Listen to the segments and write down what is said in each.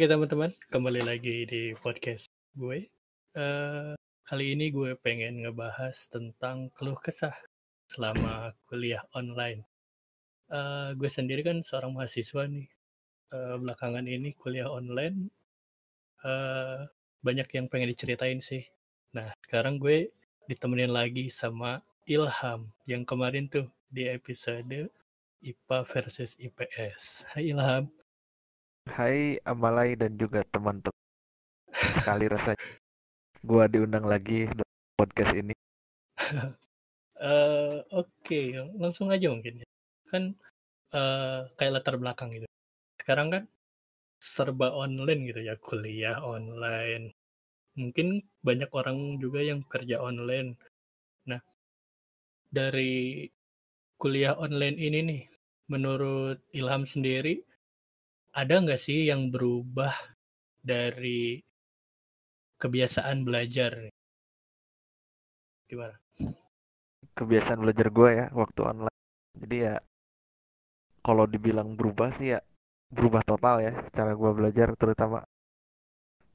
Oke teman-teman, kembali lagi di podcast gue. Uh, kali ini gue pengen ngebahas tentang keluh kesah selama kuliah online. Uh, gue sendiri kan seorang mahasiswa nih. Uh, belakangan ini kuliah online uh, banyak yang pengen diceritain sih. Nah sekarang gue ditemenin lagi sama Ilham yang kemarin tuh di episode IPA versus IPS. Hai Ilham. Hai Amalai dan juga teman-teman. Sekali rasanya gua diundang lagi podcast ini. uh, Oke, okay. langsung aja mungkin. Kan uh, kayak latar belakang gitu. Sekarang kan serba online gitu ya, kuliah online. Mungkin banyak orang juga yang kerja online. Nah, dari kuliah online ini nih, menurut Ilham sendiri, ada nggak sih yang berubah dari kebiasaan belajar? Gimana? Kebiasaan belajar gue ya waktu online. Jadi ya kalau dibilang berubah sih ya berubah total ya cara gue belajar terutama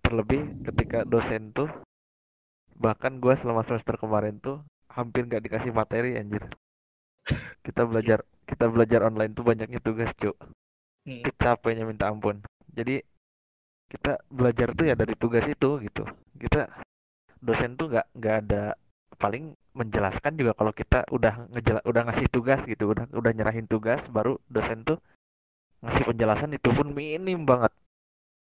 terlebih ketika dosen tuh bahkan gue selama semester kemarin tuh hampir nggak dikasih materi anjir kita belajar kita belajar online tuh banyaknya tugas cuk hmm. capeknya minta ampun. Jadi kita belajar tuh ya dari tugas itu gitu. Kita dosen tuh nggak nggak ada paling menjelaskan juga kalau kita udah ngejela udah ngasih tugas gitu udah udah nyerahin tugas baru dosen tuh ngasih penjelasan itu pun minim banget.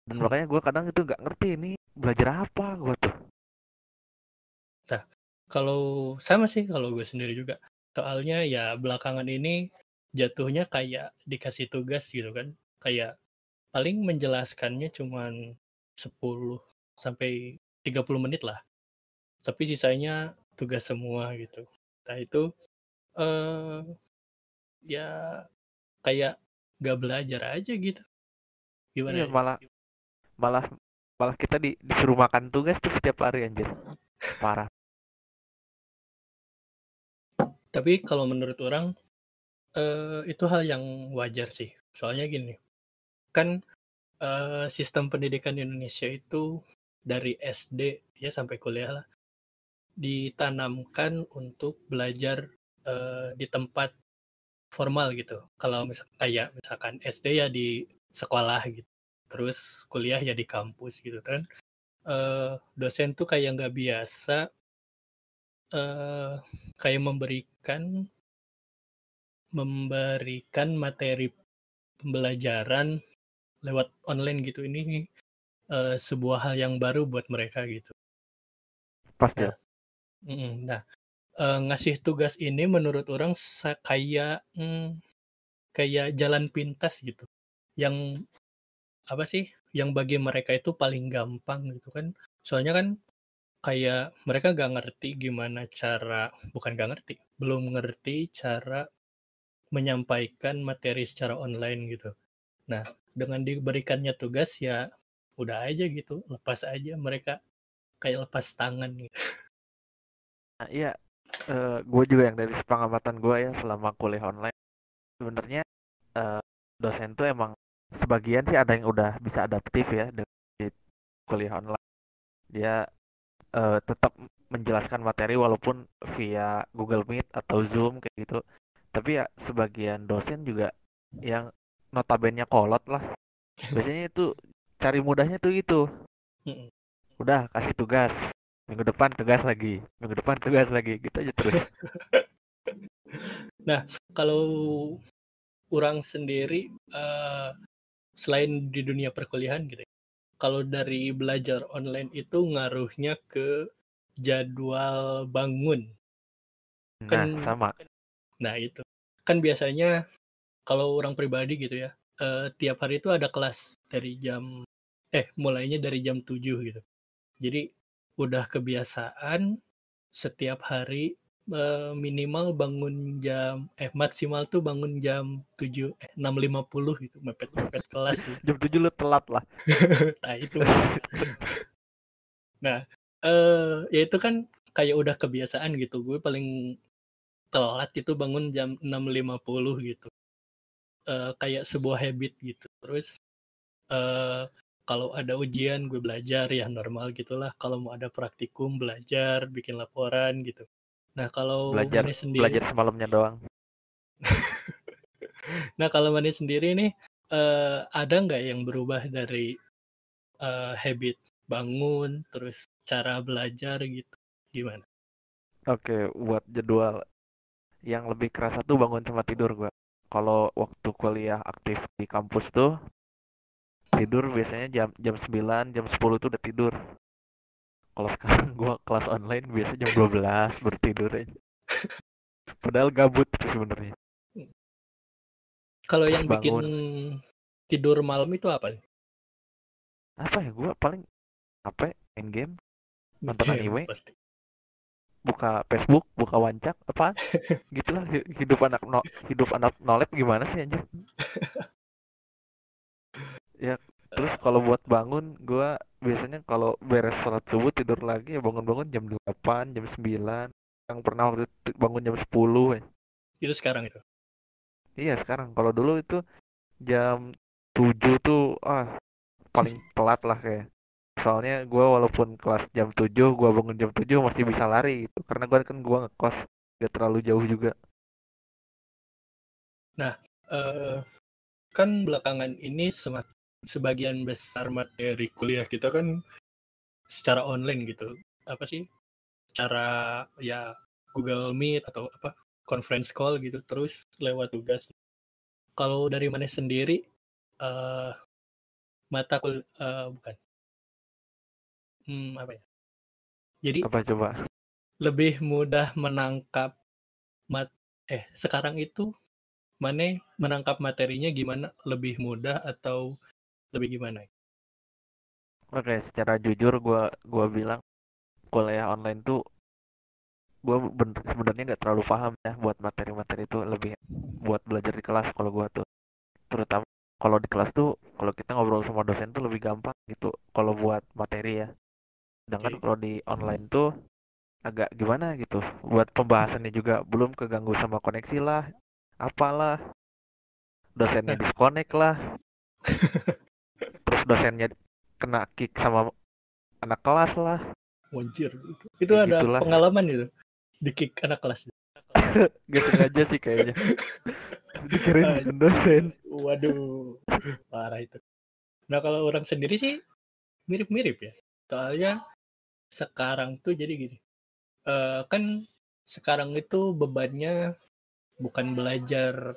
Dan makanya gue kadang itu nggak ngerti ini belajar apa gue tuh. Nah kalau sama sih kalau gue sendiri juga. Soalnya ya belakangan ini jatuhnya kayak dikasih tugas gitu kan. Kayak paling menjelaskannya cuman 10 sampai 30 menit lah. Tapi sisanya tugas semua gitu. Nah itu eh ya kayak gak belajar aja gitu. Gimana iya, ya? malah malah malah kita di, disuruh makan tugas tuh setiap hari anjir. Parah. Tapi kalau menurut orang uh, itu hal yang wajar sih. Soalnya gini, kan uh, sistem pendidikan di Indonesia itu dari SD ya sampai kuliah lah ditanamkan untuk belajar uh, di tempat formal gitu. Kalau misal kayak misalkan SD ya di sekolah gitu, terus kuliah ya di kampus gitu kan. Uh, dosen tuh kayak nggak biasa uh, kayak memberikan memberikan materi pembelajaran lewat online gitu ini uh, sebuah hal yang baru buat mereka gitu. Pasti. Nah, nah uh, ngasih tugas ini menurut orang kayak hmm, kayak jalan pintas gitu, yang apa sih? Yang bagi mereka itu paling gampang gitu kan. Soalnya kan kayak mereka gak ngerti gimana cara, bukan gak ngerti, belum ngerti cara menyampaikan materi secara online gitu. Nah, dengan diberikannya tugas ya udah aja gitu, lepas aja mereka kayak lepas tangan gitu. Nah, iya, uh, gue juga yang dari pengamatan gue ya selama kuliah online, sebenarnya uh, dosen tuh emang sebagian sih ada yang udah bisa adaptif ya di kuliah online. Dia uh, tetap menjelaskan materi walaupun via Google Meet atau Zoom kayak gitu tapi ya sebagian dosen juga yang notabene kolot lah. Biasanya itu cari mudahnya tuh itu udah kasih tugas. Minggu depan tugas lagi. Minggu depan tugas lagi. Gitu aja terus. Nah kalau orang sendiri uh, selain di dunia perkuliahan gitu ya, kalau dari belajar online itu ngaruhnya ke jadwal bangun. Nah kan, sama. Nah itu kan biasanya kalau orang pribadi gitu ya uh, tiap hari itu ada kelas dari jam eh mulainya dari jam 7 gitu. Jadi udah kebiasaan setiap hari uh, minimal bangun jam eh maksimal tuh bangun jam 7 eh 6.50 gitu mepet-mepet kelas gitu. jam 7 lu telat lah. nah itu. nah, eh uh, ya itu kan kayak udah kebiasaan gitu. Gue paling telat itu bangun jam 6.50 gitu. Uh, kayak sebuah habit gitu. Terus uh, kalau ada ujian gue belajar ya normal gitulah. Kalau mau ada praktikum belajar bikin laporan gitu. Nah kalau belajar Mane sendiri belajar semalamnya doang. Nah kalau Mane sendiri nih eh, ada nggak yang berubah dari eh, habit bangun terus cara belajar gitu? Gimana? Oke buat jadwal yang lebih kerasa tuh bangun sama tidur gua. Kalau waktu kuliah aktif di kampus tuh tidur biasanya jam jam 9 jam 10 tuh udah tidur. Kalau sekarang gua kelas online biasa jam 12 baru tidur aja. Padahal gabut sih sebenarnya. Kalau yang bikin tidur malam itu apa nih? apa ya? Gua paling apa main game? Nonton Game anime? pasti buka Facebook buka wancak apa? Gitulah hi- hidup anak no, hidup anak nolep gimana sih anjir? Ya terus kalau buat bangun gua biasanya kalau beres sholat subuh tidur lagi ya bangun-bangun jam 8 jam 9 yang pernah waktu itu bangun jam 10 ya. itu sekarang itu? Iya sekarang. Kalau dulu itu jam 7 tuh ah paling telat lah kayak soalnya gua walaupun kelas jam 7 gua bangun jam 7 masih bisa lari gitu karena gua kan gua ngekos gak terlalu jauh juga eh kan belakangan ini sebagian besar materi kuliah kita kan secara online gitu. Apa sih? Secara ya Google Meet atau apa conference call gitu terus lewat tugas. Kalau dari mana sendiri eh mata kul eh, bukan. Hmm, apa ya? Jadi apa coba? lebih mudah menangkap mat eh sekarang itu mana menangkap materinya gimana? Lebih mudah atau lebih gimana? Oke, secara jujur gua gua bilang kuliah online tuh gua bener sebenarnya nggak terlalu paham ya buat materi-materi itu lebih buat belajar di kelas kalau gua tuh. Terutama kalau di kelas tuh kalau kita ngobrol sama dosen tuh lebih gampang gitu kalau buat materi ya sedangkan kalau di online tuh agak gimana gitu buat pembahasannya juga belum keganggu sama koneksi lah apalah. Dosennya Nah. disconnect lah. Terus dosennya kena kick sama anak kelas lah. Wanjir itu, itu Ya ada gitulah. pengalaman itu di kick anak kelas. Gak sengaja sih kayaknya. Dikirain dosen. Waduh parah itu. Nah kalau orang sendiri sih mirip-mirip ya. Soalnya sekarang tuh jadi gini eh kan sekarang itu bebannya bukan belajar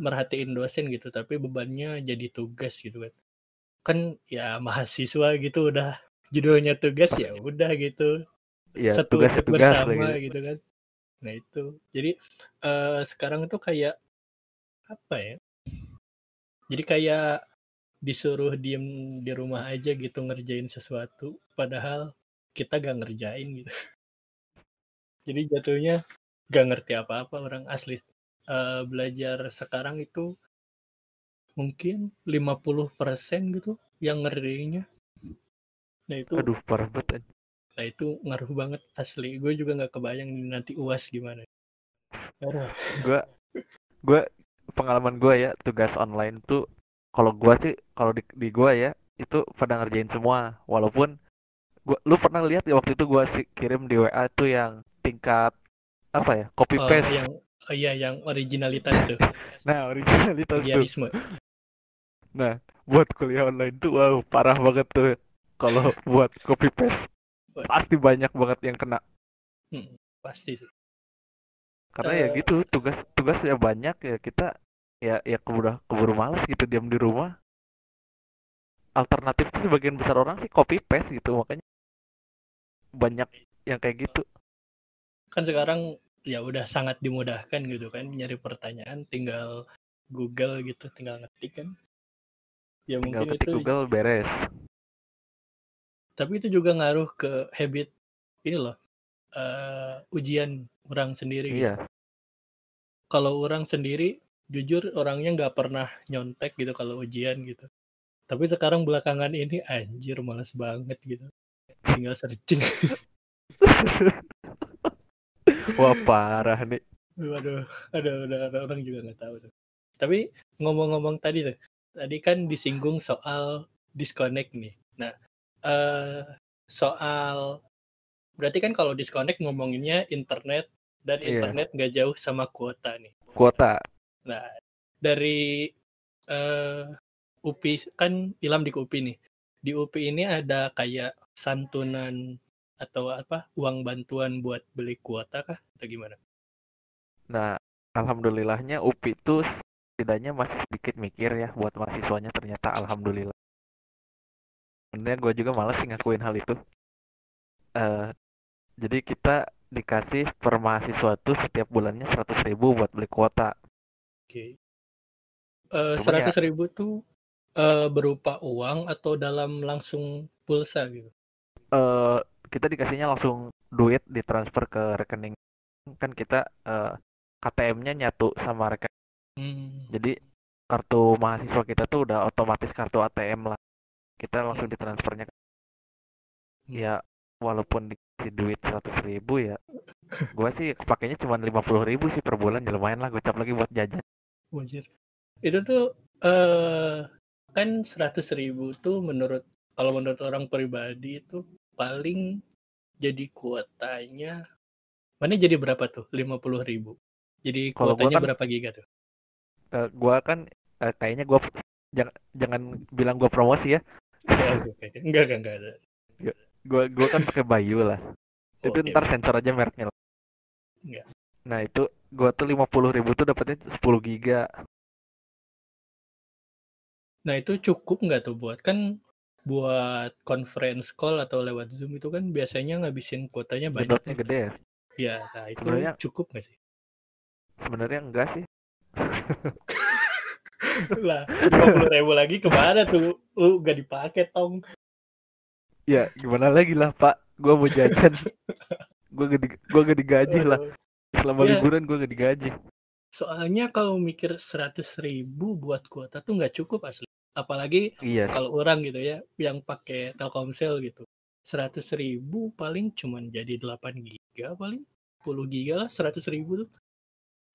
merhatiin dosen gitu tapi bebannya jadi tugas gitu kan. Kan ya mahasiswa gitu udah judulnya tugas ya udah gitu. Ya satu untuk tugas bersama lagi gitu kan. Nah itu. Jadi eh, sekarang itu kayak apa ya? Jadi kayak disuruh diem di rumah aja gitu ngerjain sesuatu padahal kita gak ngerjain gitu jadi jatuhnya gak ngerti apa-apa orang asli Eh, belajar sekarang itu mungkin 50% gitu yang ngerjainnya nah itu aduh parah banget. Nah itu ngaruh banget asli. Gue juga nggak kebayang nanti uas gimana. Gua gua pengalaman gua ya tugas online tuh kalau gua sih kalau di, di gua ya itu pada ngerjain semua walaupun gua lu pernah lihat ya waktu itu gua kirim di WA tuh yang tingkat apa ya copy Oh, paste? yang oh iya yang originalitas tuh, nah originalitas tuh. Nah buat kuliah online tuh wow parah banget tuh. Kalau buat copy paste pasti banyak banget yang kena. Hmm, pasti sih. karena ya Eh. gitu tugas tugas ya banyak ya kita ya ya keburu keburu malas gitu diam di rumah. Alternatif tuh sebagian besar orang sih copy paste gitu makanya banyak yang kayak gitu Kan sekarang ya udah sangat dimudahkan gitu kan nyari pertanyaan tinggal Google gitu, tinggal ngetik kan. Ya tinggal mungkin ketik itu Google beres tapi itu juga ngaruh ke habit ini loh. eh, ujian orang sendiri gitu. iya kalau orang sendiri jujur orangnya nggak pernah nyontek gitu kalau ujian gitu tapi sekarang belakangan ini anjir males banget gitu tinggal searching wah parah nih waduh ada ada orang juga nggak tahu tuh tapi ngomong-ngomong tadi tuh tadi kan disinggung soal disconnect nih. Nah, uh, soal berarti kan kalau disconnect ngomonginnya internet dan Iya. internet nggak jauh sama kuota nih. Kuota. Nah, dari uh, UPI kan Ilham di UPI nih. Di UPI ini ada kayak santunan atau apa uang bantuan buat beli kuota kah atau gimana? Nah, alhamdulillahnya UPI itu setidaknya masih sedikit mikir ya buat mahasiswanya ternyata alhamdulillah. Sebenarnya gue juga males sih ngakuin hal itu. Uh, jadi kita dikasih per mahasiswa tuh setiap bulannya seratus ribu buat beli kuota. Oke. Okay. Uh, ya seratus ribu tuh uh, berupa uang atau dalam langsung pulsa gitu? Uh, kita dikasihnya langsung duit ditransfer ke rekening kan kita uh, KTM-nya nyatu sama rekening. Hmm. Jadi kartu mahasiswa kita tuh udah otomatis kartu ATM lah. Kita langsung ditransfernya. Ya walaupun dikasih duit seratus ribu ya, gue sih pakainya cuma lima puluh ribu sih per bulan ya lumayan lah gocap lagi buat jajan. Wajir. Itu tuh uh, kan seratus ribu tuh menurut kalau menurut orang pribadi itu paling jadi kuotanya mana jadi berapa tuh lima puluh ribu jadi Kalau gua kuotanya kan- berapa giga tuh Eh, gua kan eh, kayaknya gua jangan jangan bilang gua promosi ya. Enggak enggak enggak ada Gua gua kan pakai Bayu lah. itu Oke, ntar sensor aja mereknya. lah. Iya. Nah itu gua tuh lima puluh ribu tuh dapetnya 10 giga. Nah itu cukup nggak tuh buat kan buat conference call atau lewat zoom itu kan biasanya ngabisin kuotanya banyak nih. gede ya. ya nah itu Sebenarnya- cukup nggak sih Sebenarnya enggak sih. lah lima puluh ribu lagi ke mana tuh lu nggak dipakai tong Ya gimana lagi lah Pak. Gua mau jajan. gua gak, di, gua gak digaji lah. Selama Iya. liburan gua gak digaji. Soalnya kalau mikir seratus ribu buat kuota tuh nggak cukup asli apalagi Iya. kalau orang gitu ya yang pakai Telkomsel gitu seratus ribu paling cuman jadi 8 giga paling 10 giga lah seratus ribu tuh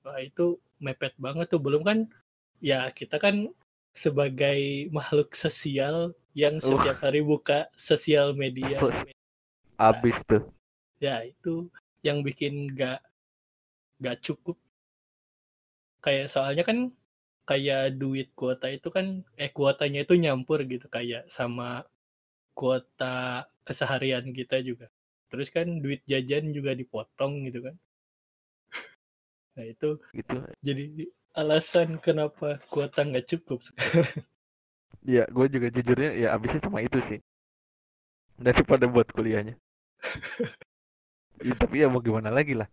wah itu mepet banget tuh belum kan ya kita kan sebagai makhluk sosial yang Uh. setiap hari buka sosial media So- Abis tuh. ya itu yang bikin gak gak cukup kayak soalnya kan kayak duit kuota itu kan eh kuotanya itu nyampur gitu kayak sama kuota keseharian kita juga terus kan duit jajan juga dipotong gitu kan nah itu Gitu. jadi alasan kenapa kuota nggak cukup Ya gue juga jujurnya ya abisnya cuma itu sih. Daripada buat kuliahnya. ya, tapi ya mau gimana lagi lah.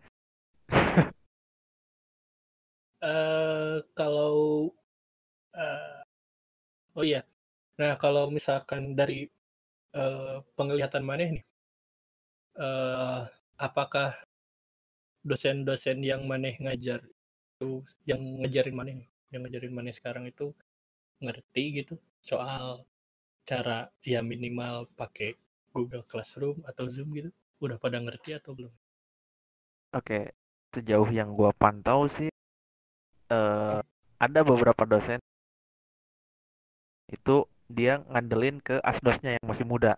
Eh kalau eh, oh iya. Nah kalau misalkan dari eh, penglihatan mana nih eh apakah dosen-dosen yang maneh ngajar itu yang ngajarin maneh yang ngajarin maneh sekarang itu ngerti gitu soal cara ya minimal pakai Google Classroom atau Zoom gitu? Udah pada ngerti atau belum? Oke, sejauh yang gua pantau sih eh ada beberapa dosen itu dia ngandelin ke asdosnya yang masih muda.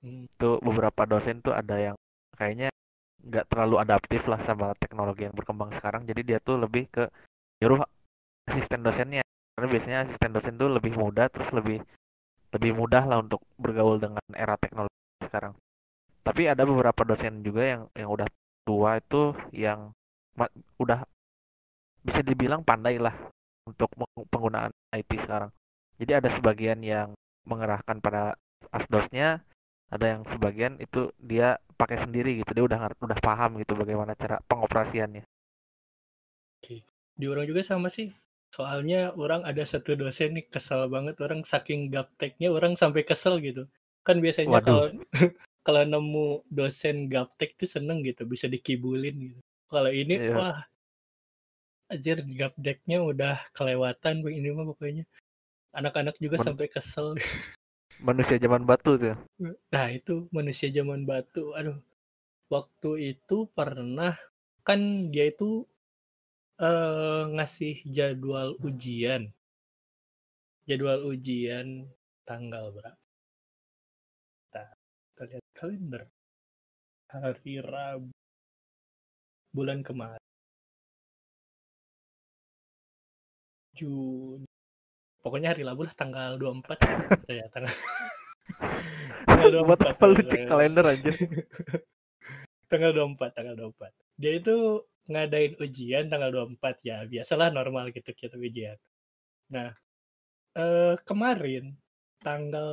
Hmm, Itu beberapa dosen tuh ada yang kayaknya nggak terlalu adaptif lah sama teknologi yang berkembang sekarang. Jadi dia tuh lebih ke nyuruh asisten dosennya. Karena biasanya asisten dosen tuh lebih muda terus lebih lebih mudah lah untuk bergaul dengan era teknologi sekarang. Tapi ada beberapa dosen juga yang yang udah tua itu yang udah bisa dibilang pandai lah untuk penggunaan IT sekarang. Jadi ada sebagian yang mengerahkan pada asdosnya, ada yang sebagian itu dia pakai sendiri gitu. Dia udah udah paham gitu bagaimana cara pengoperasiannya. di orang juga sama sih soalnya orang ada satu dosen nih kesel banget orang saking gapteknya orang sampai kesel gitu kan biasanya Waduh. kalau kalau nemu dosen gaptek tuh seneng gitu bisa dikibulin gitu kalau ini Iya. wah anjir gapteknya udah kelewatan ini mah pokoknya. Anak-anak juga Men- sampai kesel. Manusia zaman batu tuh. Nah itu manusia zaman batu. Aduh, waktu itu pernah kan dia itu eh ngasih jadwal ujian, jadwal ujian tanggal berapa? Kita lihat kalender. Hari Rabu. Bulan kemarin Juni. Pokoknya hari Rabu lah tanggal 24 ya tanggal tanggal 24 apa lu cek kalender aja tanggal 24 tanggal 24 dia itu ngadain ujian tanggal 24 ya. Biasalah normal gitu kita ujian. Nah eh, kemarin tanggal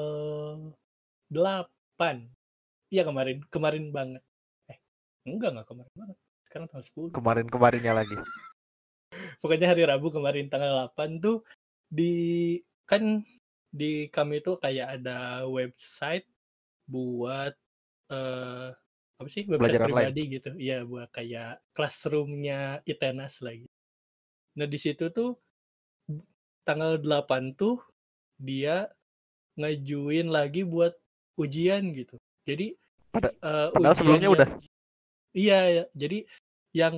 8 iya kemarin. Kemarin banget. Eh enggak enggak kemarin banget. Sekarang tanggal 10 kemarin kemarinnya lagi pokoknya hari Rabu kemarin tanggal 8 tuh di kan di kami tuh kayak ada website buat eh apa sih website Belajar online. pribadi gitu iya buat kayak classroomnya Itenas lagi nah di situ tuh tanggal 8 tuh dia ngajuin lagi buat ujian gitu jadi Pada- eh, padahal sebelumnya ujiannya- udah. iya ya. jadi yang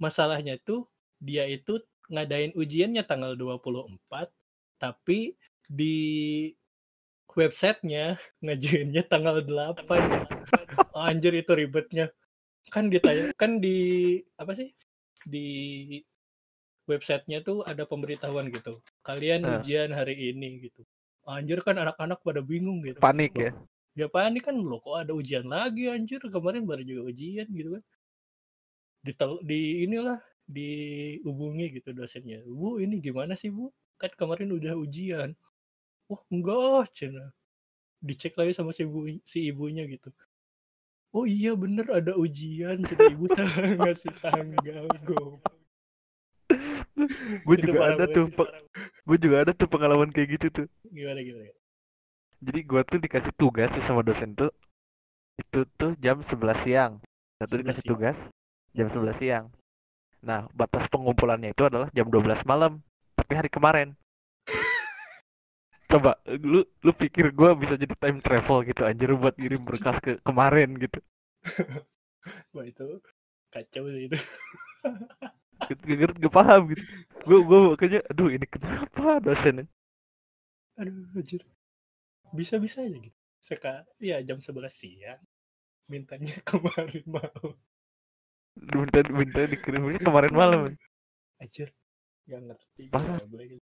masalahnya tuh dia itu ngadain ujiannya tanggal 24 tapi di websitenya ngajuinnya tanggal 8 oh, anjir itu ribetnya. Kan ditanya kan di apa sih? Di websitenya tuh ada pemberitahuan gitu. Kalian Eh. ujian hari ini gitu. Anjir kan anak-anak pada bingung gitu. Panik Loh, ya? ya panik kan lo kok ada ujian lagi anjir? Kemarin baru juga ujian gitu kan. Di di inilah dihubungi gitu dosennya. Bu ini gimana sih bu? Kan kemarin udah ujian. Wah enggak cina. Dicek lagi sama si ibu si ibunya gitu. Oh iya bener ada ujian cina. Ibu ngasih tanggal go gue juga ada tuh gue juga ada tuh pengalaman kayak gitu tuh. Gimana gimana jadi gue tuh dikasih tugas tuh sama dosen tuh itu tuh jam 11 siang. Satu 11 dikasih siang. tugas jam 11 siang nah batas pengumpulannya itu adalah jam 12 malam tapi hari kemarin. Coba lu lu pikir gue bisa jadi time travel gitu anjir buat ngirim berkas ke kemarin gitu. Wah itu kacau sih itu. Gak, gak, gak paham gitu. Gue gue makanya aduh ini kenapa dosennya? Aduh anjir. Bisa bisa aja gitu. Seka, ya jam 11 siang mintanya kemarin mau minta minta dikirimnya kemarin malam Anjir, gak ngerti. Parah. Gitu.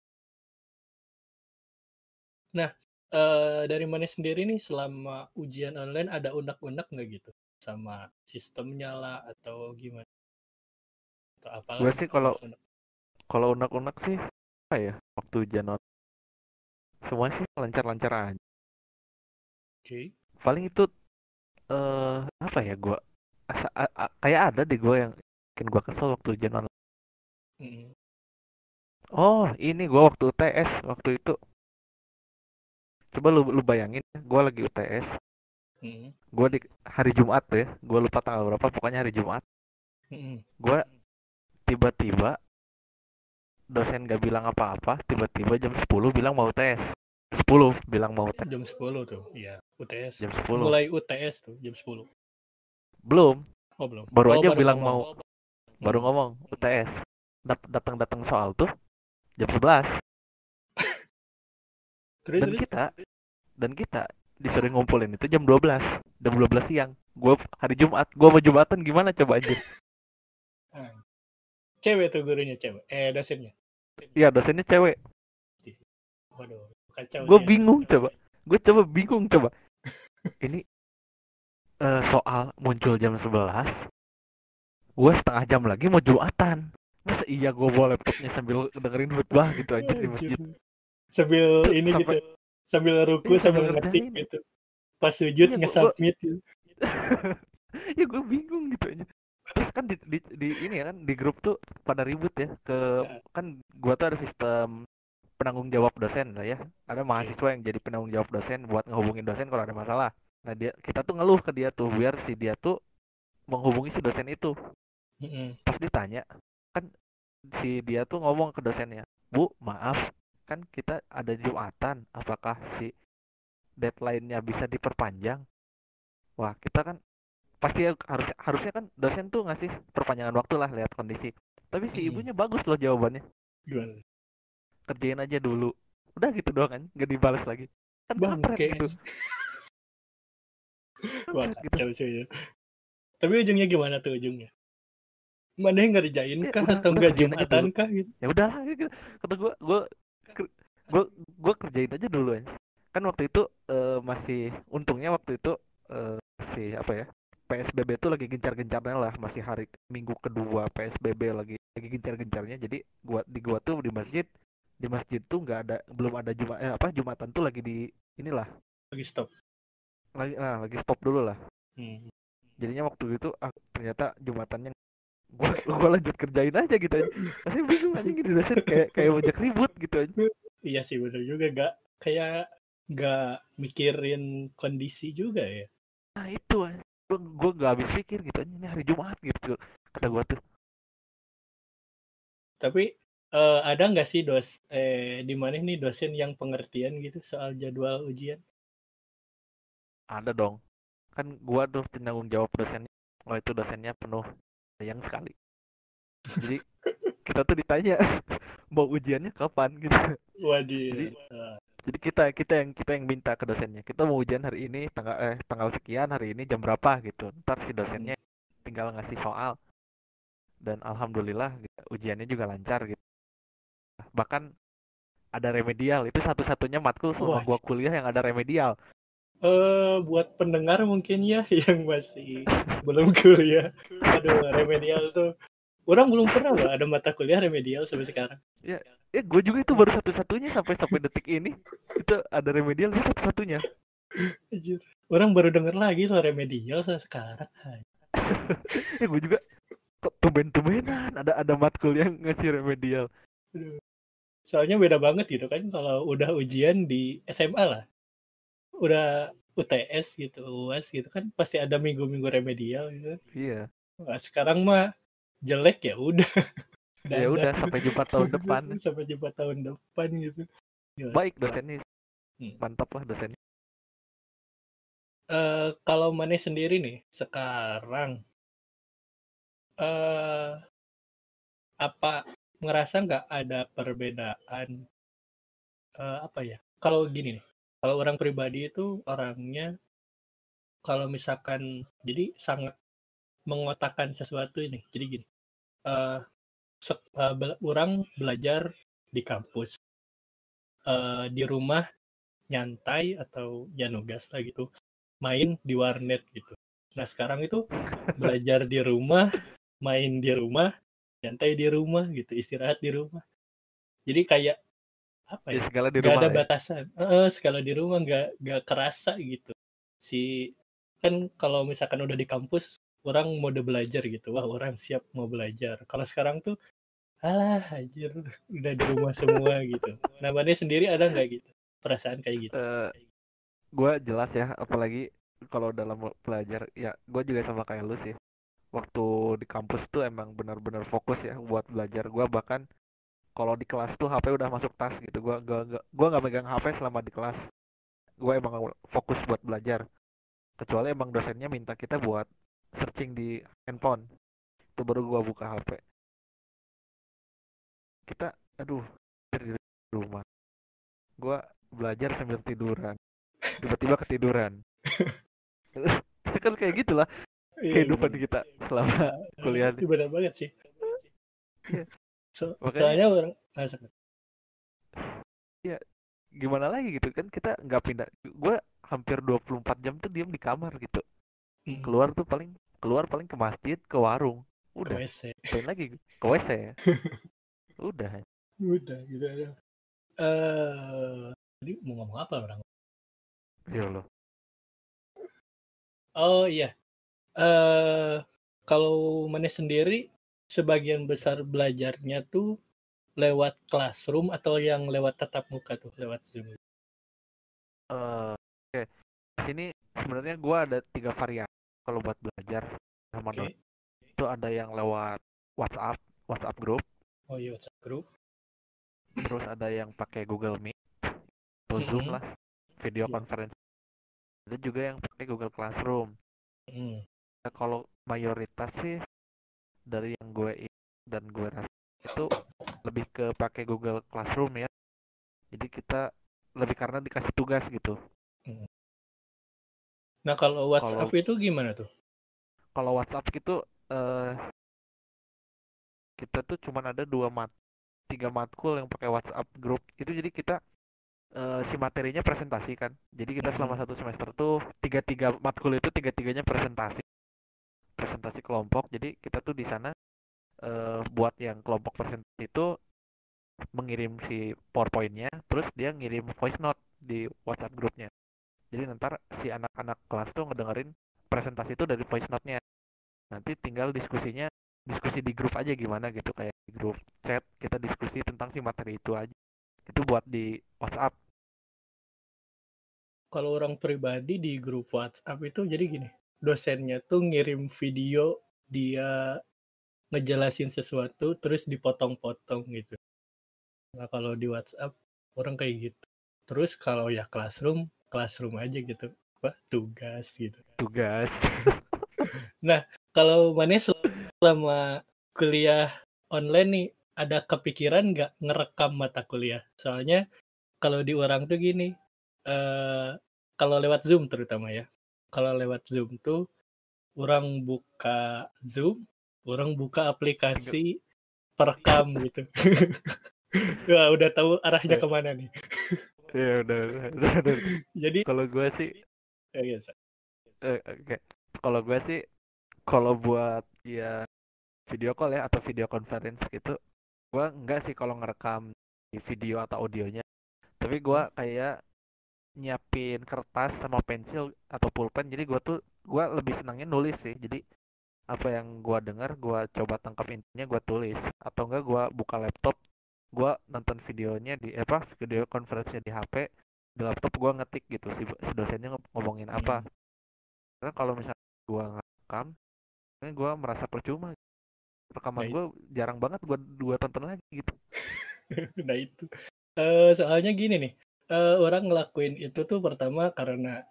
Nah, eh, dari mana sendiri nih selama ujian online ada unek-unek nggak gitu? Sama sistemnya lah atau gimana? Atau apalah. Gua sih kalau- kalau unek-unek sih apa ya waktu ujian on- semua sih lancar-lancar aja Oke. paling itu eh apa ya gua a- kayak ada deh gua yang bikin gua kesel waktu ujian online Mm. oh ini gua waktu UTS waktu itu coba lu lu bayangin ya, gua lagi UTS Mm. gua di hari Jumat tuh ya gua lupa tanggal berapa pokoknya hari Jumat Mm. gua tiba-tiba dosen gak bilang apa-apa tiba-tiba jam 10 bilang mau UTS 10 bilang mau UTS Jam 10 tuh, iya. UTS. jam 10 Mulai UTS tuh jam 10. Belum Oh belum. Baru Oh, aja bilang ngomong. baru Hmm. ngomong UTS Dat- datang-datang soal tuh jam 11 Terus dan kita dan kita disuruh ngumpulin itu jam 12 jam 12 siang gua hari Jumat gua mau Jumatan gimana coba aja Ah. Cewek tuh gurunya cewek. Eh dosennya. iya dosennya cewek Waduh, kacau. Gua sih, bingung coba. gue coba bingung coba ini eh, soal muncul jam 11 gue setengah jam lagi mau Jumatan masa iya gue bawa laptopnya sambil dengerin khutbah gitu aja di masjid. Sambil Tuh, ini sampai- gitu. Sambil ruku Iya, sambil ngetik gitu. Pas sujud Iya, gua- nge-submit gitu. ya gue bingung gitu aja terus kan di, di, di- ini ya kan di grup tuh pada ribut ya ke Ya. kan gua tuh ada sistem penanggung jawab dosen lah ya ada mahasiswa yang jadi penanggung jawab dosen buat ngehubungin dosen kalau ada masalah nah dia kita tuh ngeluh ke dia tuh biar si dia tuh menghubungi si dosen itu Mm-mm. pas ditanya kan si dia tuh ngomong ke dosennya bu maaf kan kita ada jumatan apakah si deadline-nya bisa diperpanjang wah kita kan pasti harus harusnya kan dosen tuh ngasih perpanjangan waktu lah lihat kondisi tapi si Hmm. ibunya bagus loh jawabannya Gimana? kerjain aja dulu udah gitu doang kan nggak dibalas lagi kan Bangke. kampret gitu Wah, kacau sih ya. Tapi ujungnya gimana tuh ujungnya? Mana yang ngerjain ya kah udah atau enggak jumatan kah gitu? ya udahlah gitu kata gue gue gue gue kerjain aja dulu ya kan waktu itu eh, masih untungnya waktu itu eh, si apa ya PSBB itu lagi gencar-gencarnya lah masih hari minggu kedua PSBB lagi lagi gencar-gencarnya jadi gua di gua tuh di masjid di masjid tuh nggak ada belum ada jumat eh, apa jumatan tuh lagi di inilah Lagi stop. Lagi nah, lagi stop dulu lah Hmm. jadinya waktu itu ah, ternyata jumatannya gua gua lanjut kerjain aja gitu aja Masih bingung aja gitu dosen kayak kayak banyak ribut gitu aja Iya sih bener juga gak kayak gak mikirin kondisi juga ya. nah itu gua gua nggak habis pikir gitu aja ini hari Jumat gitu kata gua tuh Tapi eh, ada nggak sih dos eh di mana nih dosen yang pengertian gitu soal jadwal ujian? Ada dong. Kan gua tuh penanggung jawab dosennya. Oh itu dosennya penuh sayang sekali. Jadi kita tuh ditanya mau ujiannya kapan? gitu. Waduh. Jadi- Eh, jadi kita kita yang kita yang minta ke dosennya. Kita mau ujian hari ini tanggal eh tanggal sekian hari ini jam berapa? gitu. Ntar si dosennya tinggal ngasih soal. Dan alhamdulillah gitu, ujiannya juga lancar gitu. Bahkan ada remedial. Itu satu-satunya matkul selama gua kuliah yang ada remedial eh, buat pendengar mungkin ya yang masih belum kuliah. Aduh, remedial tuh. Orang belum pernah loh ada mata kuliah remedial sampai sekarang. ya gue juga itu baru satu-satunya sampai sampai detik ini itu ada remedial itu satu-satunya. Orang baru denger lagi loh remedial sampai sekarang. ya gue juga kok tumben-tumbenan ada ada matkul yang ngasih remedial. Soalnya beda banget gitu kan kalau udah ujian di SMA lah. Udah UTS gitu, UAS gitu kan pasti ada minggu-minggu remedial gitu. iya Wah, sekarang mah jelek ya udah. ya udah sampai jumpa tahun depan sampai jumpa tahun depan gitu. Gila. baik dosennya Hmm. mantap lah dosennya Eh, kalau Mane sendiri nih sekarang eh apa ngerasa nggak ada perbedaan eh, apa ya? Kalau gini nih, kalau orang pribadi itu orangnya kalau misalkan jadi sangat mengotakkan sesuatu ini. Jadi gini, eh sek- eh, bela- orang belajar di kampus, eh, di rumah nyantai atau ya nugas lah gitu, main di warnet gitu. Nah sekarang itu belajar di rumah, main di rumah, nyantai di rumah gitu, istirahat di rumah. Jadi kayak apa ya ya? segala di Gak rumah ada ya. batasan. Eh, skala di rumah nggak nggak kerasa gitu. Si kan kalau misalkan udah di kampus, orang mode belajar gitu. Wah orang siap mau belajar. Kalau sekarang tuh, alah anjir udah di rumah semua gitu. Namanya sendiri ada nggak gitu? Perasaan kayak gitu. Eh, gue jelas ya apalagi kalau dalam belajar ya gue juga sama kayak lu sih waktu di kampus tuh emang benar-benar fokus ya buat belajar gue bahkan kalau di kelas tuh HP udah masuk tas gitu. Gue gak gak gua nggak megang HP selama di kelas. Gue emang fokus buat belajar. Kecuali emang dosennya minta kita buat searching di handphone. Itu baru gue buka HP kita aduh di rumah. Gue belajar sambil tiduran. Tiba-tiba ketiduran. Kan kayak gitulah Iya, kehidupan bener. kita selama kuliah. Itu benar banget sih. So, Makanya- soalnya orang ah, sorry. gimana lagi gitu kan kita nggak pindah gue hampir 24 jam tuh diam di kamar gitu Mm, keluar tuh paling keluar paling ke masjid ke warung ke udah WC. ngapain lagi ke WC udah Udah gitu aja. Eh, tadi mau ngomong apa orang? ya Allah Oh iya. Eh kalau Mane sendiri sebagian besar belajarnya tuh lewat classroom atau yang lewat tatap muka tuh lewat Zoom. Eh, oke di sini sebenarnya gue ada tiga varian kalau buat belajar sama dosen itu ada yang lewat WhatsApp WhatsApp group Oh iya WhatsApp group. terus ada yang pakai Google Meet atau Zoom Mhm. lah video Iya. conference ada juga yang pakai Google Classroom Hmm. Nah, kalau mayoritas sih dari yang gue dan gue rasa itu lebih ke pakai Google Classroom ya. Jadi kita lebih karena dikasih tugas gitu Nah, kalau WhatsApp Kalau- itu gimana tuh? kalau WhatsApp gitu eh kita tuh cuman ada dua mat tiga matkul yang pakai WhatsApp grup itu jadi kita eh, si materinya presentasi kan jadi kita selama Mhm. satu semester tuh tiga tiga matkul itu tiga tiganya presentasi presentasi kelompok jadi kita tuh di sana eh, buat yang kelompok presentasi itu mengirim si PowerPoint-nya terus dia ngirim voice note di WhatsApp grupnya jadi ntar si anak-anak kelas tuh ngedengerin presentasi itu dari voice note-nya. Nanti tinggal diskusinya diskusi di grup aja gimana gitu kayak di grup chat kita diskusi tentang si materi itu aja. Itu buat di WhatsApp. Kalau orang pribadi di grup WhatsApp itu jadi gini, dosennya tuh ngirim video dia ngejelasin sesuatu terus dipotong-potong gitu. Nah, kalau di WhatsApp orang kayak gitu. Terus kalau ya classroom, classroom aja gitu. Apa tugas gitu. tugas Kalau mana selama kuliah online nih ada kepikiran nggak ngerekam mata kuliah? Soalnya kalau di orang tuh gini, eh kalau lewat Zoom terutama ya. Kalau lewat Zoom tuh orang buka Zoom, orang buka aplikasi perekam gitu. Wah, udah tahu arahnya Eh. ke mana nih. ya udah udah, udah, udah. Jadi kalau gue sih eh, iya, Sa. eh, oke kalau gue sih kalau buat ya video call ya atau video conference gitu gue enggak sih kalau ngerekam di video atau audionya tapi gue kayak nyiapin kertas sama pensil atau pulpen. Jadi gue tuh gue lebih senangnya nulis sih. Jadi apa yang gue dengar gue coba tangkap intinya gue tulis. Atau enggak gue buka laptop gue nonton videonya di apa video conference-nya di HP di laptop gue ngetik gitu si, si dosennya ngom- ngomongin apa. Hmm. karena kalau misalnya gue ngerekam ini gue merasa percuma. Rekaman Nah, gue jarang banget gue dua tonton lagi gitu. Nah itu. Eh soalnya gini nih, eh, orang ngelakuin itu tuh pertama karena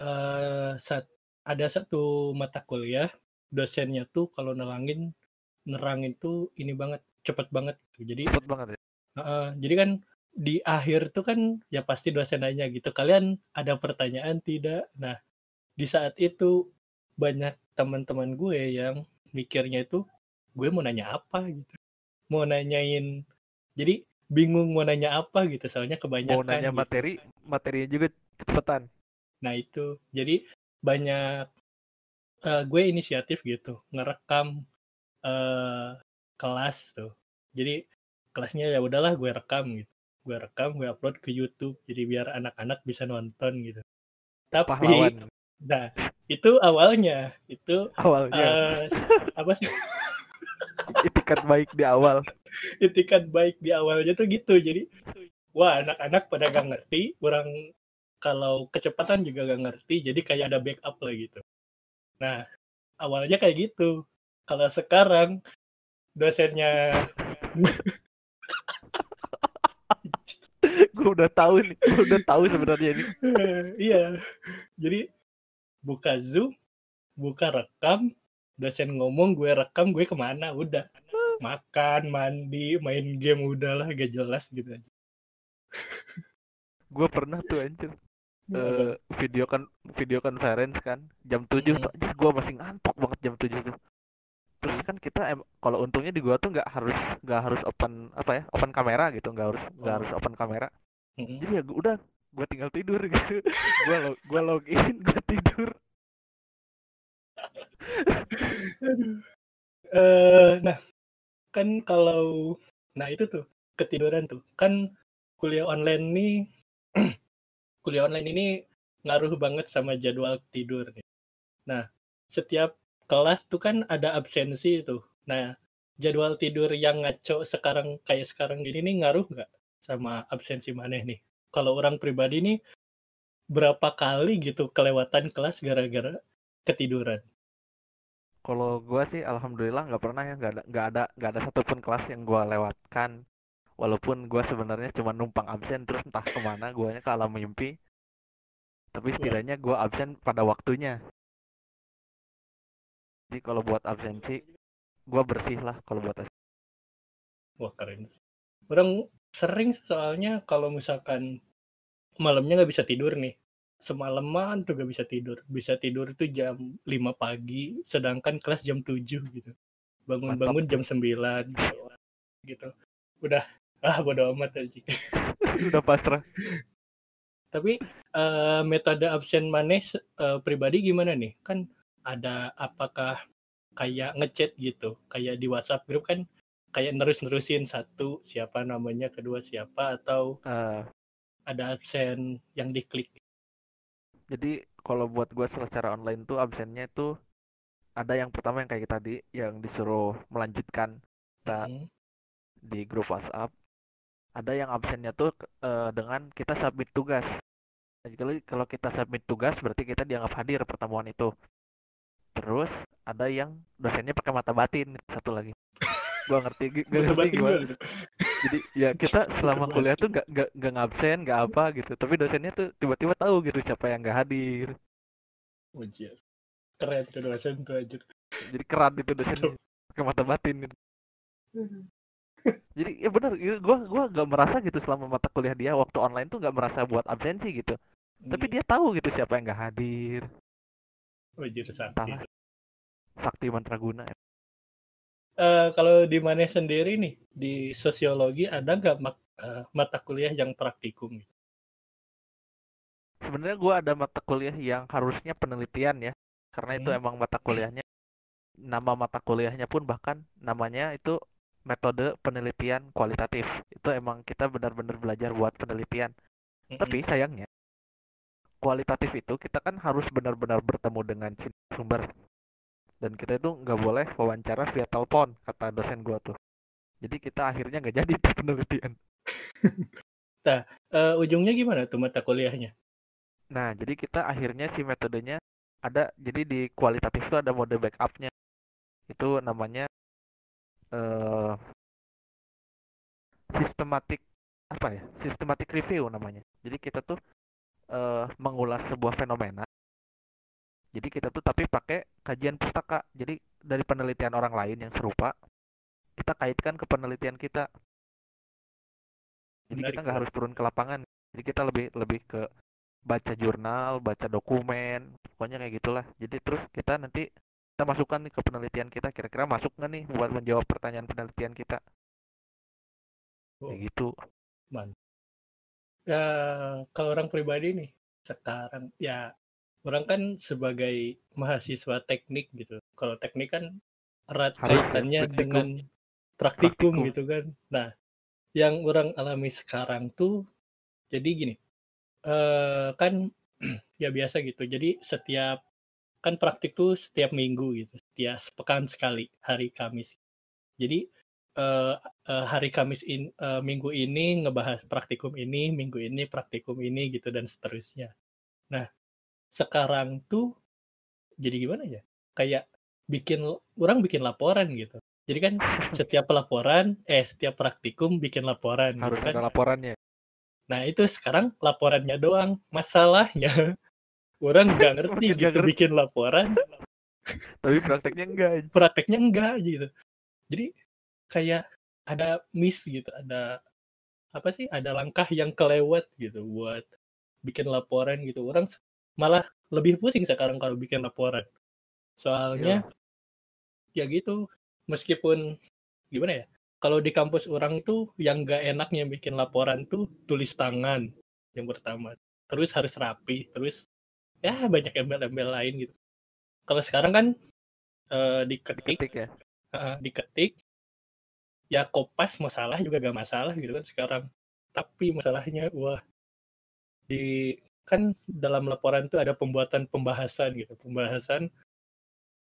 eh saat ada satu mata kuliah dosennya tuh kalau nerangin nerangin tuh ini banget cepet banget jadi cepet banget ya? Heeh, jadi kan di akhir tuh kan ya pasti dosen nanya gitu kalian ada pertanyaan tidak? Nah di saat itu banyak teman-teman gue yang mikirnya itu gue mau nanya apa gitu? Mau nanyain jadi bingung mau nanya apa gitu soalnya kebanyakan mau nanya gitu. materi materinya juga cepetan. Nah itu, jadi banyak eh, gue inisiatif gitu, ngerekam eh, kelas tuh. Jadi kelasnya ya udahlah gue rekam gitu, gue rekam, gue upload ke YouTube, jadi biar anak-anak bisa nonton gitu. Tapi, pahlawan. Nah itu awalnya, itu awalnya. eh, apa sih itikat baik di awal itikat baik di awalnya tuh gitu, jadi wah anak-anak pada gak ngerti, orang kalau kecepatan juga gak ngerti, jadi kayak ada backup lah gitu. Nah, awalnya kayak gitu. Kalau sekarang dosennya gue udah tahu nih gue udah tahu sebenarnya ini iya. Jadi buka Zoom, buka rekam, dosen ngomong gue rekam, gue ke mana? Udah. Makan, mandi, main game udahlah gak jelas gitu aja. gue pernah tuh anjir eh, video kan video conference kan jam 7 Mhm. tuh anjir gue masih ngantuk banget jam 7 tuh terus kan kita em- kalau untungnya di gua tuh nggak harus nggak harus open apa ya open kamera gitu nggak harus nggak Oh. harus open kamera Mm-mm. jadi ya gua, udah gue tinggal tidur gitu gue lo gue login gue tidur Eh, nah, kan kalau nah itu tuh ketiduran tuh. Kan kuliah online nih kuliah online ini ngaruh banget sama jadwal tidur nih. Nah, setiap kelas tuh kan ada absensi itu. Nah, jadwal tidur yang ngaco sekarang kayak sekarang gini nih ngaruh nggak sama absensi maneh nih? Kalau orang pribadi nih berapa kali gitu kelewatan kelas gara-gara ketiduran? Kalau gua sih alhamdulillah nggak pernah ya nggak ada nggak ada nggak ada satupun kelas yang gua lewatkan walaupun gua sebenarnya cuma numpang absen terus entah ke mana guanya ke alam mimpi tapi setidaknya gua absen pada waktunya jadi kalau buat absensi gua bersih lah kalau buat absen. Wah keren. sih. Orang sering soalnya kalau misalkan malamnya nggak bisa tidur nih semalaman tuh gak bisa tidur. Bisa tidur itu jam 5 pagi sedangkan kelas jam 7 gitu. Bangun-bangun jam 9 gitu. Udah. Ah bodo amat aja udah pasrah. Tapi uh, metode absen manis uh, pribadi gimana nih? Kan ada apakah kayak ngechat gitu. Kayak di WhatsApp grup kan kayak nerus-nerusin satu siapa namanya kedua siapa atau uh, ada absen yang diklik jadi kalau buat gue secara online tuh absennya itu ada yang pertama yang kayak tadi yang disuruh melanjutkan kita hmm. di grup WhatsApp. Ada yang absennya tuh uh, dengan kita submit tugas. Jadi kalau kita submit tugas berarti kita dianggap hadir pertemuan itu. Terus ada yang dosennya pakai mata batin satu lagi. Gua ngerti gak ngerti gua. Jadi ya kita selama kuliah tuh gak gak gak ngabsen gak apa gitu. Tapi dosennya tuh tiba-tiba tahu gitu siapa yang gak hadir. Ujian. keren tuh dosen tuh aja jadi keran itu dosen pakai mata batin gitu. jadi ya benar gue gua gak merasa gitu selama mata kuliah dia waktu online tuh gak merasa buat absensi gitu. Hmm. tapi dia tahu gitu siapa yang gak hadir. Wajir sakti. Sakti mantraguna ya uh, kalau di mana sendiri nih di sosiologi ada nggak uh, mata kuliah yang praktikum? Sebenarnya gue ada mata kuliah yang harusnya penelitian ya, karena hmm. itu emang mata kuliahnya nama mata kuliahnya pun bahkan namanya itu metode penelitian kualitatif. Itu emang kita benar-benar belajar buat penelitian. Hmm. Tapi sayangnya kualitatif itu kita kan harus benar-benar bertemu dengan sumber dan kita itu nggak boleh wawancara via telepon kata dosen gua tuh. Jadi kita akhirnya nggak jadi penelitian. Nah uh, ujungnya gimana tuh mata kuliahnya? Nah jadi kita akhirnya si metodenya ada jadi di kualitatif itu ada mode backupnya. Itu namanya uh, sistematik apa ya sistematik review namanya. Jadi kita tuh uh, mengulas sebuah fenomena jadi kita tuh tapi pakai kajian pustaka. Jadi dari penelitian orang lain yang serupa, kita kaitkan ke penelitian kita. Jadi Menarik, kita nggak harus turun ke lapangan. Jadi kita lebih lebih ke baca jurnal, baca dokumen, pokoknya kayak gitulah. Jadi terus kita nanti kita masukkan nih ke penelitian kita. Kira-kira masuk nggak nih buat menjawab pertanyaan penelitian kita? Oh. Kayak gitu. Man. Ya, kalau orang pribadi nih sekarang ya orang kan sebagai mahasiswa teknik gitu. Kalau teknik kan erat ya, kaitannya ya, dengan praktikum, praktikum gitu kan. Nah, yang orang alami sekarang tuh jadi gini. Uh, kan ya biasa gitu. Jadi setiap kan praktik tuh setiap minggu gitu. Setiap sepekan sekali hari Kamis. Jadi uh, uh, hari Kamis in, uh, minggu ini ngebahas praktikum ini, minggu ini praktikum ini gitu dan seterusnya. Nah, sekarang tuh jadi gimana ya? Kayak bikin orang bikin laporan gitu. Jadi kan setiap laporan, eh setiap praktikum bikin laporan. Harus gitu kan. ada laporannya. Nah itu sekarang laporannya doang. Masalahnya orang nggak ngerti gitu ngerti. bikin laporan. Tapi prakteknya enggak. Prakteknya enggak gitu. Jadi kayak ada miss gitu, ada apa sih? Ada langkah yang kelewat gitu buat bikin laporan gitu. Orang malah lebih pusing sekarang kalau bikin laporan. Soalnya ya, ya gitu, meskipun gimana ya? Kalau di kampus orang tuh yang gak enaknya bikin laporan tuh tulis tangan yang pertama. Terus harus rapi, terus ya banyak embel-embel lain gitu. Kalau sekarang kan uh, diketik, diketik ya. Uh, diketik ya kopas masalah juga gak masalah gitu kan sekarang. Tapi masalahnya wah di kan dalam laporan itu ada pembuatan pembahasan gitu. Pembahasan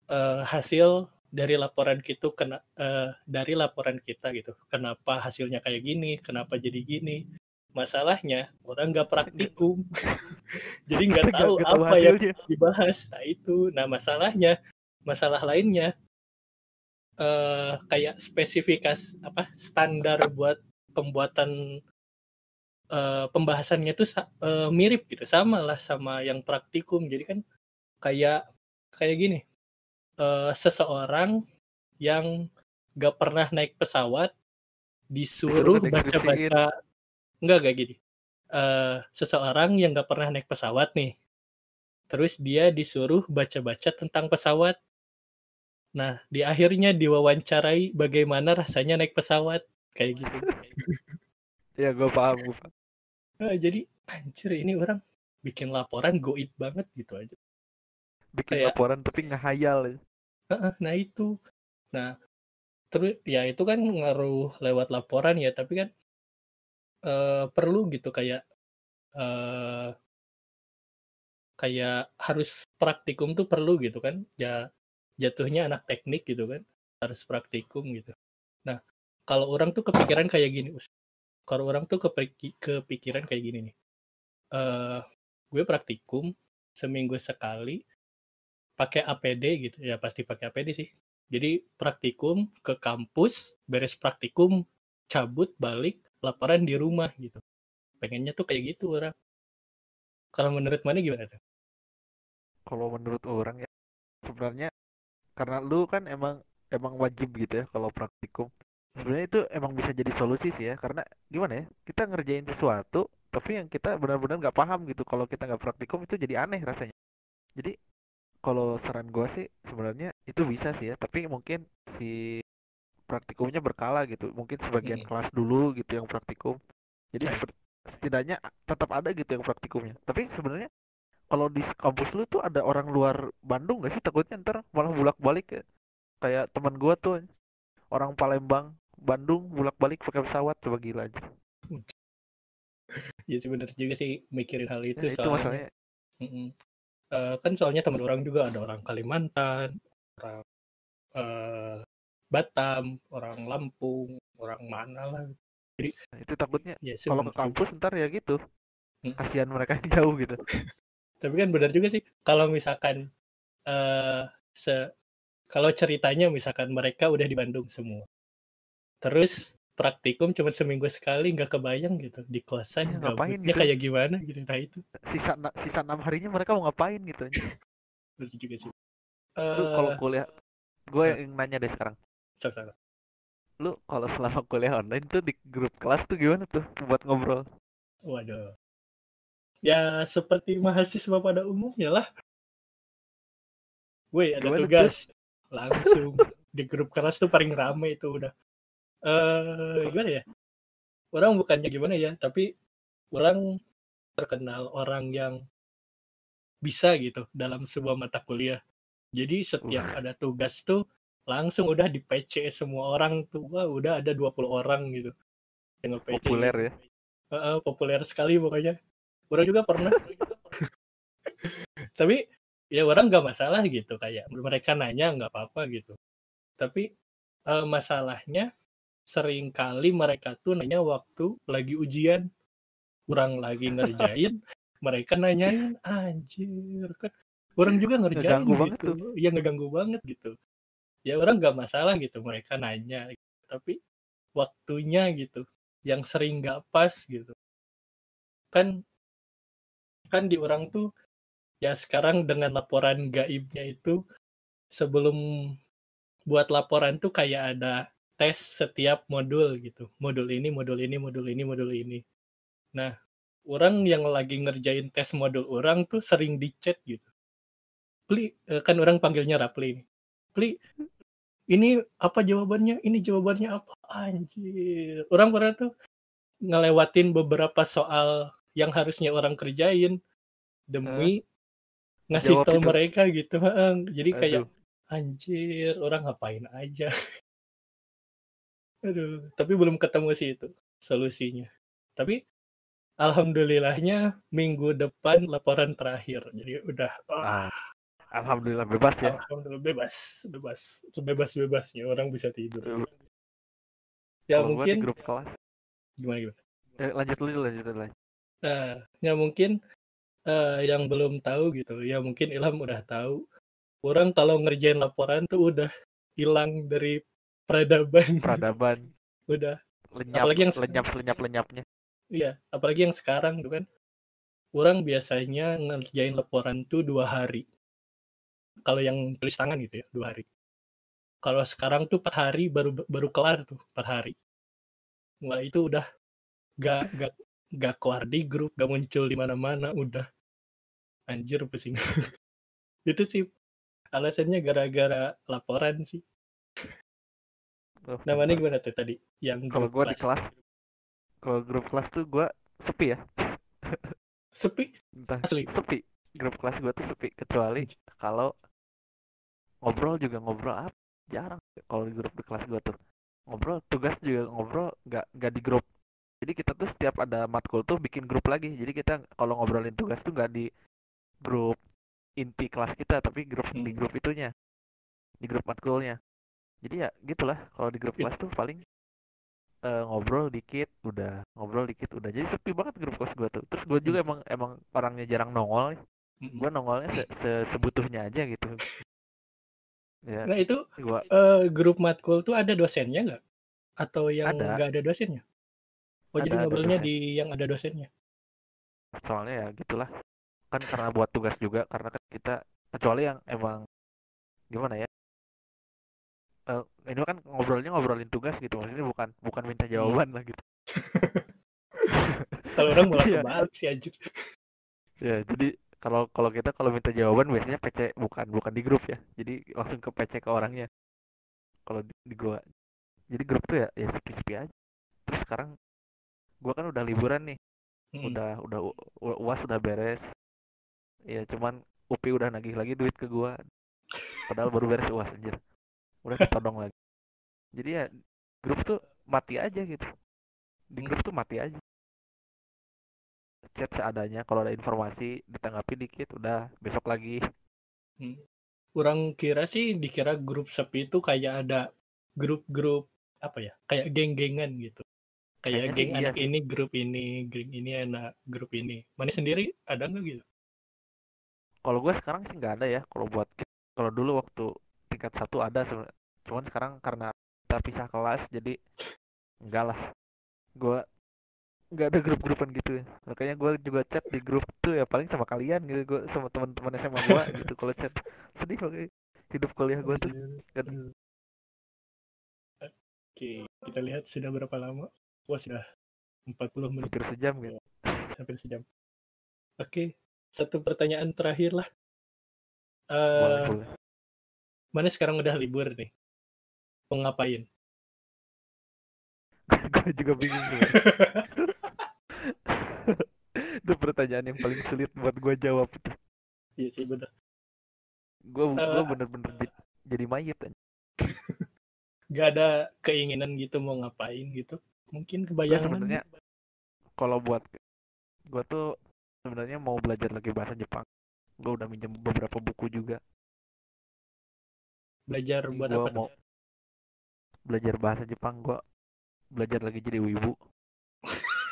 uh, hasil dari laporan kita kena uh, dari laporan kita gitu. Kenapa hasilnya kayak gini kenapa jadi gini? Masalahnya orang nggak praktikum. Jadi nggak tahu gak apa yang dibahas. Nah itu. Nah masalahnya masalah lainnya uh, kayak spesifikasi apa standar buat pembuatan uh, pembahasannya tuh uh, mirip gitu sama lah sama yang praktikum jadi kan kayak kayak gini uh, seseorang yang gak pernah naik pesawat disuruh baca-baca enggak kayak gini uh, seseorang yang nggak pernah naik pesawat nih. Terus dia disuruh baca-baca tentang pesawat. Nah, di akhirnya diwawancarai bagaimana rasanya naik pesawat kayak gitu. ya, gue paham, gue paham. Nah, jadi anjir ini orang bikin laporan goib banget gitu aja. Bikin kayak, laporan tapi ngehayal. Ya. Nah, itu. Nah, terus ya itu kan ngaruh lewat laporan ya, tapi kan uh, perlu gitu kayak uh, kayak harus praktikum tuh perlu gitu kan ya jatuhnya anak teknik gitu kan harus praktikum gitu nah kalau orang tuh kepikiran kayak gini kalau orang tuh kepik kepikiran kayak gini nih. Uh, gue praktikum seminggu sekali pakai APD gitu. Ya pasti pakai APD sih. Jadi praktikum ke kampus beres praktikum cabut balik laporan di rumah gitu. Pengennya tuh kayak gitu orang. Kalau menurut mana gimana tuh? Kalau menurut orang ya sebenarnya karena lu kan emang emang wajib gitu ya kalau praktikum. Sebenarnya itu emang bisa jadi solusi sih ya karena gimana ya kita ngerjain sesuatu tapi yang kita benar-benar nggak paham gitu. Kalau kita nggak praktikum itu jadi aneh rasanya. Jadi kalau saran gua sih sebenarnya itu bisa sih ya tapi mungkin si praktikumnya berkala gitu. Mungkin sebagian hmm. kelas dulu gitu yang praktikum. Jadi setidaknya tetap ada gitu yang praktikumnya. Tapi sebenarnya kalau di kampus lu tuh ada orang luar Bandung gak sih? Takutnya ntar malah bulak balik ya. Kayak teman gua tuh orang Palembang Bandung bulak balik pakai pesawat coba gila aja. Ya sih bener juga sih mikirin hal itu ya, soalnya. itu masalahnya. Uh, kan soalnya teman orang juga ada orang Kalimantan orang uh, Batam orang Lampung orang mana lah. Jadi nah, itu takutnya ya, kalau ke kampus ntar ya gitu. Hmm. kasihan mereka jauh gitu. Tapi kan benar juga sih kalau misalkan uh, se kalau ceritanya misalkan mereka udah di Bandung semua terus praktikum cuma seminggu sekali nggak kebayang gitu di kosan ya, ngapain gitu? kayak gimana gitu nah itu sisa sisa enam harinya mereka mau ngapain gitu betul juga sih uh, kalau eh, kuliah gue yang nanya deh sekarang salah lu kalau selama kuliah online tuh di grup kelas tuh gimana tuh buat ngobrol? Waduh. Ya seperti mahasiswa pada umumnya lah. Woi ada gimana tugas. Tuh? Langsung di grup kelas tuh paling rame itu udah. Uh, gimana ya? Orang bukannya gimana ya, tapi orang terkenal orang yang bisa gitu dalam sebuah mata kuliah. Jadi setiap ada tugas tuh langsung udah di PC semua orang tuh wah udah ada 20 orang gitu. Yang PC populer ya. Uh, uh, populer sekali pokoknya. Orang juga pernah. Tapi ya orang nggak masalah gitu kayak mereka nanya nggak apa-apa gitu. Tapi uh, masalahnya sering kali mereka tuh nanya waktu lagi ujian kurang lagi ngerjain mereka nanyain anjir kan orang juga ngerjain ngeganggu gitu tuh. ya ngeganggu banget gitu ya orang nggak masalah gitu mereka nanya gitu. tapi waktunya gitu yang sering nggak pas gitu kan kan di orang tuh ya sekarang dengan laporan gaibnya itu sebelum buat laporan tuh kayak ada tes setiap modul gitu. Modul ini modul ini modul ini modul ini. Nah orang yang lagi ngerjain tes modul orang tuh sering di chat gitu. Pli, eh, kan orang panggilnya Rapli nih. Pli, ini apa jawabannya? Ini jawabannya apa? Anjir. Orang pernah tuh ngelewatin beberapa soal yang harusnya orang kerjain demi uh, ngasih tahu mereka gitu. Jadi kayak Aduh. anjir orang ngapain aja Aduh, tapi belum ketemu sih itu solusinya. Tapi alhamdulillahnya minggu depan laporan terakhir. Jadi udah ah. Alhamdulillah bebas ya. Alhamdulillah bebas, bebas, bebas bebasnya orang bisa tidur. Ya Kalo mungkin grup kelas. Gimana gimana? Eh, lanjut dulu, lanjut dulu. Nah, ya mungkin uh, yang belum tahu gitu, ya mungkin Ilham udah tahu. Orang kalau ngerjain laporan tuh udah hilang dari peradaban. Peradaban. udah. Lenyap, apalagi yang lenyap, lenyap, lenyapnya. Iya, apalagi yang sekarang tuh kan. Orang biasanya ngerjain laporan tuh dua hari kalau yang tulis tangan gitu ya dua hari kalau sekarang tuh empat hari baru baru kelar tuh empat hari Wah itu udah gak gak nggak keluar di grup nggak muncul di mana-mana udah anjir pusing itu sih alasannya gara-gara laporan sih namanya gimana tuh tadi? Yang kalau gue di kelas. kalau grup kelas tuh gue sepi ya. Sepi? Entah Asli? sepi. Grup kelas gue tuh sepi kecuali kalau ngobrol juga ngobrol apa jarang. Kalau di grup di kelas gue tuh. Ngobrol tugas juga ngobrol nggak nggak di grup. Jadi kita tuh setiap ada matkul tuh bikin grup lagi. Jadi kita kalau ngobrolin tugas tuh nggak di grup inti kelas kita tapi grup di Hmm. grup itunya. Di grup matkulnya jadi ya gitulah. Kalau di grup Iya. kelas tuh paling eh, ngobrol dikit udah. Ngobrol dikit udah. Jadi sepi banget grup kelas gue tuh. Terus gue juga Hmm. emang emang orangnya jarang nongol gue nongolnya se se- sebutuhnya aja gitu. Ya. Nah itu gue eh, grup matkul tuh ada dosennya nggak? Atau yang Ada. nggak ada dosennya? Oh jadi Ada, ada ngobrolnya dosen. di yang ada dosennya? Soalnya ya gitulah. Kan karena buat tugas juga karena kan kita kecuali yang emang gimana ya Eh, ini kan ngobrolnya ngobrolin tugas gitu maksudnya bukan bukan minta jawaban lah gitu. Kalau orang malah Iya. kebalik sih anjir ya jadi kalau kalau kita kalau minta jawaban biasanya PC bukan bukan di grup ya. Jadi langsung ke PC ke orangnya. Kalau di, di gua. Jadi grup tuh ya ya sepi-sepi aja. Terus sekarang gua kan udah liburan nih. Mm-mm. udah udah uas udah beres. Ya cuman UPI udah nagih lagi duit ke gua. Padahal baru beres uas anjir udah ditodong lagi jadi ya grup tuh mati aja gitu di grup tuh mati aja chat seadanya kalau ada informasi ditanggapi dikit udah besok lagi Orang kira sih dikira grup sepi itu kayak ada grup-grup apa ya? Kayak geng-gengan gitu. Kayak Kayaknya geng iya anak sih. ini grup ini, geng ini anak grup ini. Mana sendiri ada nggak gitu? kalau gua sekarang sih nggak ada ya kalau buat kalau dulu waktu tingkat satu ada cuman sekarang karena kita pisah kelas jadi enggak lah. Gua nggak ada grup-grupan gitu. Ya makanya gua juga chat di grup tuh ya paling sama kalian gitu. Gua sama teman-teman SMA gua gitu kalau chat. Sedih makanya hidup kuliah gua tuh. Kan. Oke, kita lihat sudah berapa lama? Wah, sudah 40 menit. Hampir sejam gitu. Hampir sejam. Oke, satu pertanyaan terakhir lah. boleh Eh, boleh mana sekarang udah libur nih? Mau ngapain? gue juga bingung tuh itu pertanyaan yang paling sulit buat gua jawab itu Iya sih bener. gua gua Eh, bener-bener di- jadi mayit aja Gak ada keinginan gitu mau ngapain gitu? Mungkin Gua kebayangan. sebenarnya kalau buat gua tuh sebenarnya mau belajar lagi bahasa Jepang gua udah minjem beberapa buku juga belajar buat gua apa? mau belajar bahasa Jepang gua belajar lagi jadi wibu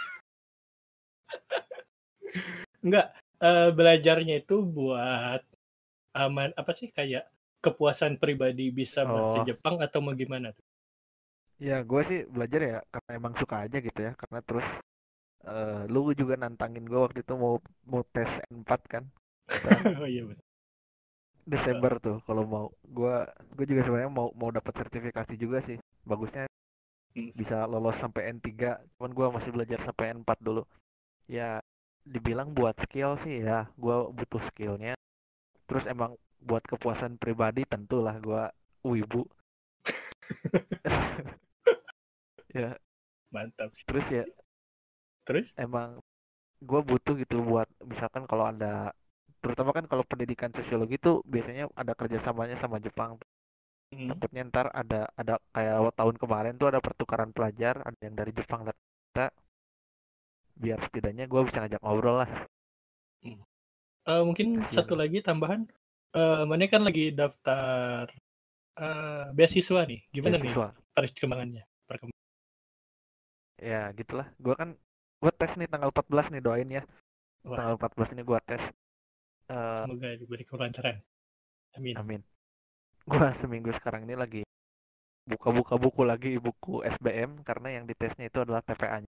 Enggak, eh, belajarnya itu buat aman apa sih kayak kepuasan pribadi bisa bahasa Oh. Jepang atau mau gimana tuh? ya gua sih belajar ya karena emang suka aja gitu ya karena terus eh, lu juga nantangin gua waktu itu mau mau tes N4 kan oh iya bener. Desember tuh kalau mau. Gua gua juga sebenarnya mau mau dapat sertifikasi juga sih. Bagusnya Hmm, bisa lolos sampai N3 cuman gua masih belajar sampai N4 dulu. Ya dibilang buat skill sih ya gua butuh skillnya. Terus emang buat kepuasan pribadi tentulah gua wibu. Ya. Mantap sih. terus ya Terus? emang gua butuh gitu buat misalkan kalau ada terutama kan kalau pendidikan sosiologi tuh biasanya ada kerjasamanya sama Jepang Hmm, takutnya ntar ada ada kayak tahun kemarin tuh ada pertukaran pelajar ada yang dari Jepang dan kita biar setidaknya gue bisa ngajak ngobrol lah eh, mungkin Kasian satu lu. lagi tambahan. Eh, mana kan lagi daftar eh, beasiswa nih. Gimana nih beasiswa perkembangannya? Perkembangan. ya gitulah gue kan gue tes nih tanggal 14 nih doain ya Wah, tanggal 14 ini gue tes Eh, semoga diberi kelancaran. Amin. amin gue seminggu sekarang ini lagi buka-buka buku lagi buku SBM karena yang ditesnya itu adalah TPA -nya.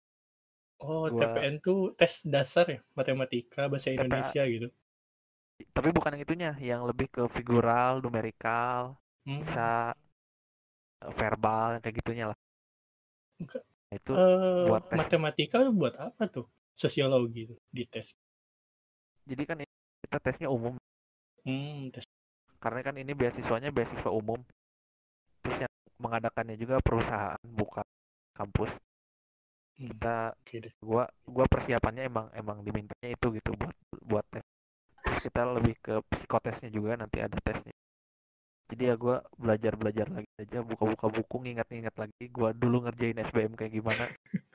Oh, Gua- TPN tuh tes dasar ya, matematika, bahasa TPA. Indonesia gitu. tapi bukan yang itunya yang lebih ke figural numerikal Hmm. bisa eh, verbal kayak gitunya lah. Nah, itu Eh, buat tes. matematika buat apa tuh? sosiologi di tes. Jadi kan kita tesnya umum. Hmm, tes. Karena kan ini beasiswanya beasiswa umum. Terus yang mengadakannya juga perusahaan bukan kampus. Hmm. Kita deh. gua gua persiapannya emang emang dimintanya itu gitu buat buat tes. Terus kita lebih ke psikotesnya juga nanti ada tesnya. Jadi ya gua belajar belajar lagi aja buka-buka buku ngingat-ngingat lagi gua dulu ngerjain SBM kayak gimana.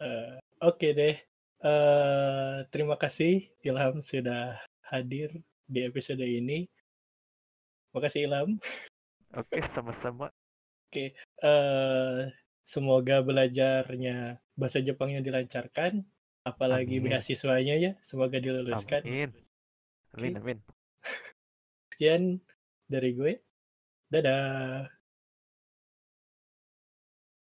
Eh, Oke deh. Eh, terima kasih Ilham sudah hadir di episode ini. Makasih Ilham. Oke sama-sama. Eh, semoga belajarnya bahasa Jepangnya dilancarkan, apalagi Amin. beasiswanya ya, semoga diluluskan. Amin. Amin Oke. amin. Sekian dari gue. Dadah.